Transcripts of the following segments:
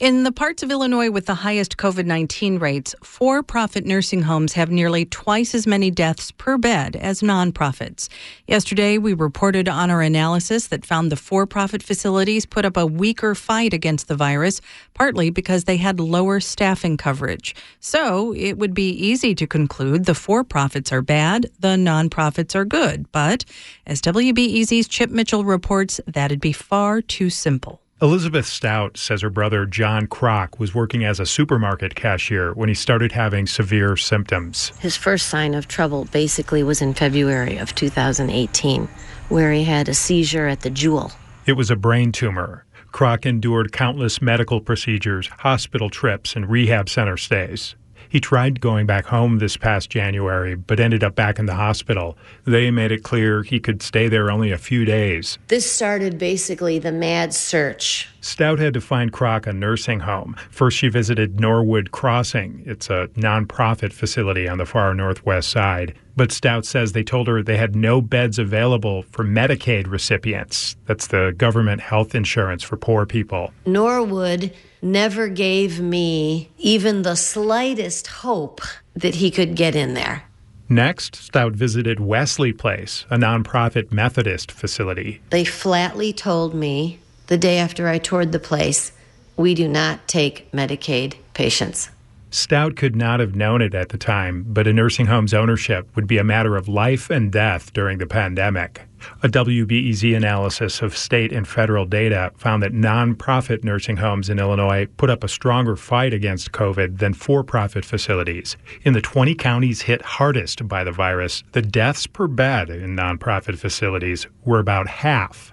In the parts of Illinois with the highest COVID 19 rates, for profit nursing homes have nearly twice as many deaths per bed as nonprofits. Yesterday, we reported on our analysis that found the for profit facilities put up a weaker fight against the virus, partly because they had lower staffing coverage. So it would be easy to conclude the for profits are bad, the nonprofits are good. But as WBEZ's Chip Mitchell reports, that'd be far too simple. Elizabeth Stout says her brother John Kroc was working as a supermarket cashier when he started having severe symptoms. His first sign of trouble basically was in February of 2018, where he had a seizure at the Jewel. It was a brain tumor. Kroc endured countless medical procedures, hospital trips, and rehab center stays. He tried going back home this past January, but ended up back in the hospital. They made it clear he could stay there only a few days. This started basically the mad search. Stout had to find Kroc a nursing home. First, she visited Norwood Crossing. It's a nonprofit facility on the far northwest side. But Stout says they told her they had no beds available for Medicaid recipients. That's the government health insurance for poor people. Norwood never gave me even the slightest hope that he could get in there. Next, Stout visited Wesley Place, a nonprofit Methodist facility. They flatly told me the day after I toured the place, we do not take Medicaid patients. Stout could not have known it at the time, but a nursing home's ownership would be a matter of life and death during the pandemic. A WBEZ analysis of state and federal data found that nonprofit nursing homes in Illinois put up a stronger fight against COVID than for profit facilities. In the 20 counties hit hardest by the virus, the deaths per bed in nonprofit facilities were about half.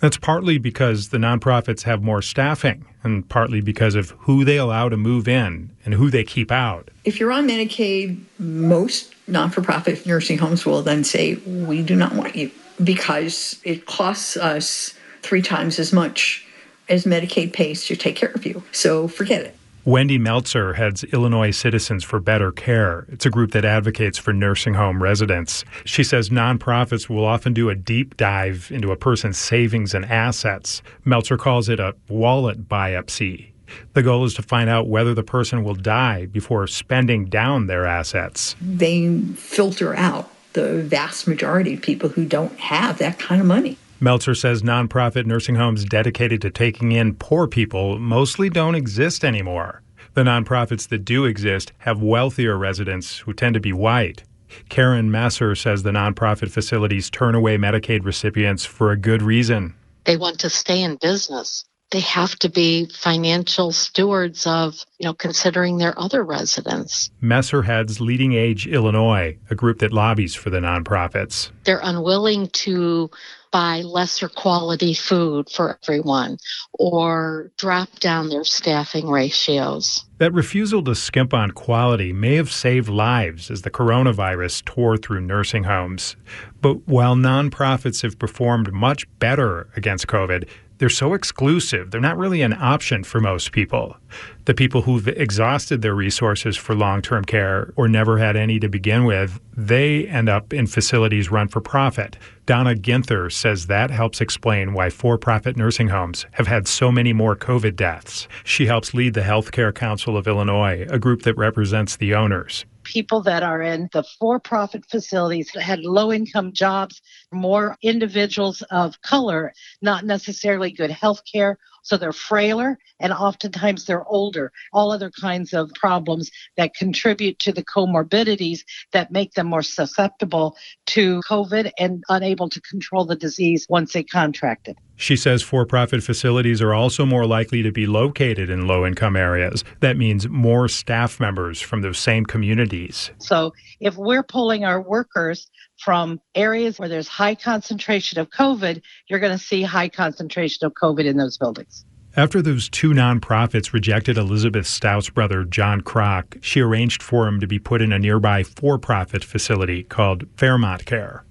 That's partly because the nonprofits have more staffing and partly because of who they allow to move in and who they keep out. If you're on Medicaid, most non for profit nursing homes will then say, We do not want you because it costs us three times as much as Medicaid pays to take care of you. So forget it. Wendy Meltzer heads Illinois Citizens for Better Care. It's a group that advocates for nursing home residents. She says nonprofits will often do a deep dive into a person's savings and assets. Meltzer calls it a wallet biopsy. The goal is to find out whether the person will die before spending down their assets. They filter out the vast majority of people who don't have that kind of money. Meltzer says nonprofit nursing homes dedicated to taking in poor people mostly don't exist anymore. The nonprofits that do exist have wealthier residents who tend to be white. Karen Messer says the nonprofit facilities turn away Medicaid recipients for a good reason. They want to stay in business. They have to be financial stewards of, you know, considering their other residents. Messer heads Leading Age Illinois, a group that lobbies for the nonprofits. They're unwilling to buy lesser quality food for everyone or drop down their staffing ratios. That refusal to skimp on quality may have saved lives as the coronavirus tore through nursing homes. But while nonprofits have performed much better against COVID, they're so exclusive, they're not really an option for most people. The people who've exhausted their resources for long term care or never had any to begin with, they end up in facilities run for profit. Donna Ginther says that helps explain why for profit nursing homes have had so many more COVID deaths. She helps lead the Healthcare Council of Illinois, a group that represents the owners people that are in the for profit facilities that had low income jobs, more individuals of color, not necessarily good health care. So they're frailer and oftentimes they're older, all other kinds of problems that contribute to the comorbidities that make them more susceptible to COVID and unable to control the disease once they contract it. She says for profit facilities are also more likely to be located in low income areas. That means more staff members from those same communities. So if we're pulling our workers from areas where there's high concentration of COVID, you're going to see high concentration of COVID in those buildings. After those two nonprofits rejected Elizabeth Stout's brother, John Kroc, she arranged for him to be put in a nearby for profit facility called Fairmont Care.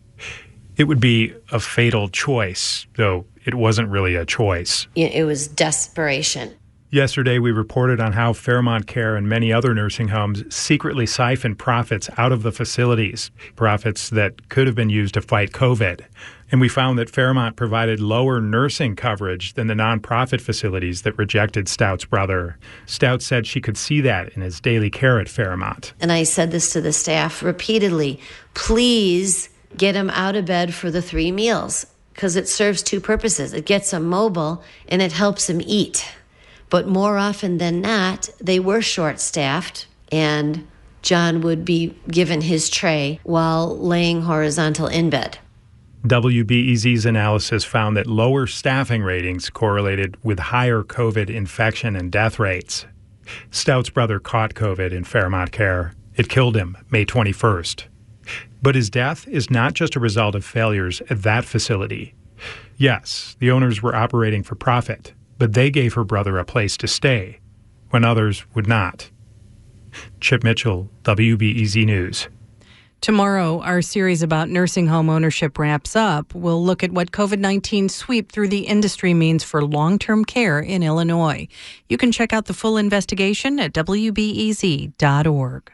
It would be a fatal choice, though it wasn't really a choice. It was desperation. Yesterday, we reported on how Fairmont Care and many other nursing homes secretly siphon profits out of the facilities, profits that could have been used to fight COVID. And we found that Fairmont provided lower nursing coverage than the nonprofit facilities that rejected Stout's brother. Stout said she could see that in his daily care at Fairmont. And I said this to the staff repeatedly please get him out of bed for the three meals because it serves two purposes it gets him mobile and it helps him eat. But more often than not, they were short staffed, and John would be given his tray while laying horizontal in bed. WBEZ's analysis found that lower staffing ratings correlated with higher COVID infection and death rates. Stout's brother caught COVID in Fairmont Care. It killed him May 21st. But his death is not just a result of failures at that facility. Yes, the owners were operating for profit, but they gave her brother a place to stay when others would not. Chip Mitchell, WBEZ News. Tomorrow, our series about nursing home ownership wraps up. We'll look at what COVID 19 sweep through the industry means for long term care in Illinois. You can check out the full investigation at WBEZ.org.